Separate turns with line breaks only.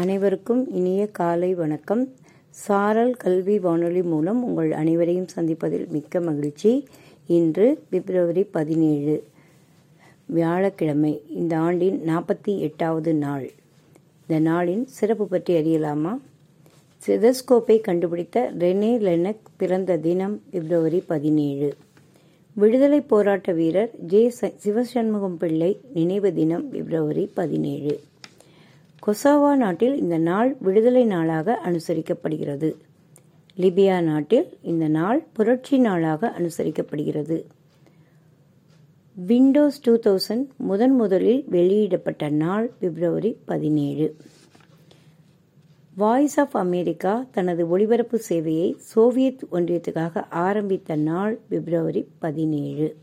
அனைவருக்கும் இனிய காலை வணக்கம். சாரல் கல்வி வானொலி மூலம் உங்கள் அனைவரையும் சந்திப்பதில் மிக்க மகிழ்ச்சி. இன்று பிப்ரவரி பதினேழு வியாழக்கிழமை இந்த ஆண்டின் நாற்பத்தி எட்டாவது நாள். இந்த நாளின் சிறப்பு பற்றி அறியலாமா? செதஸ்கோப்பை கண்டுபிடித்த ரெனே லெனக் பிறந்த தினம் பிப்ரவரி பதினேழு. விடுதலை போராட்ட வீரர் ஜே சிவசண்முகம் பிள்ளை நினைவு தினம் பிப்ரவரி பதினேழு. கொசாவா நாட்டில் இந்த நாள் விடுதலை நாளாக அனுசரிக்கப்படுகிறது. லிபியா நாட்டில் இந்த நாள் புரட்சி நாளாக அனுசரிக்கப்படுகிறது. விண்டோஸ் டூ தௌசண்ட் முதன் முதலில் வெளியிடப்பட்ட நாள் பிப்ரவரி பதினேழு. வாய்ஸ் ஆஃப் அமெரிக்கா தனது ஒளிபரப்பு சேவையை சோவியத் ஒன்றியத்துக்காக ஆரம்பித்த நாள் பிப்ரவரி பதினேழு.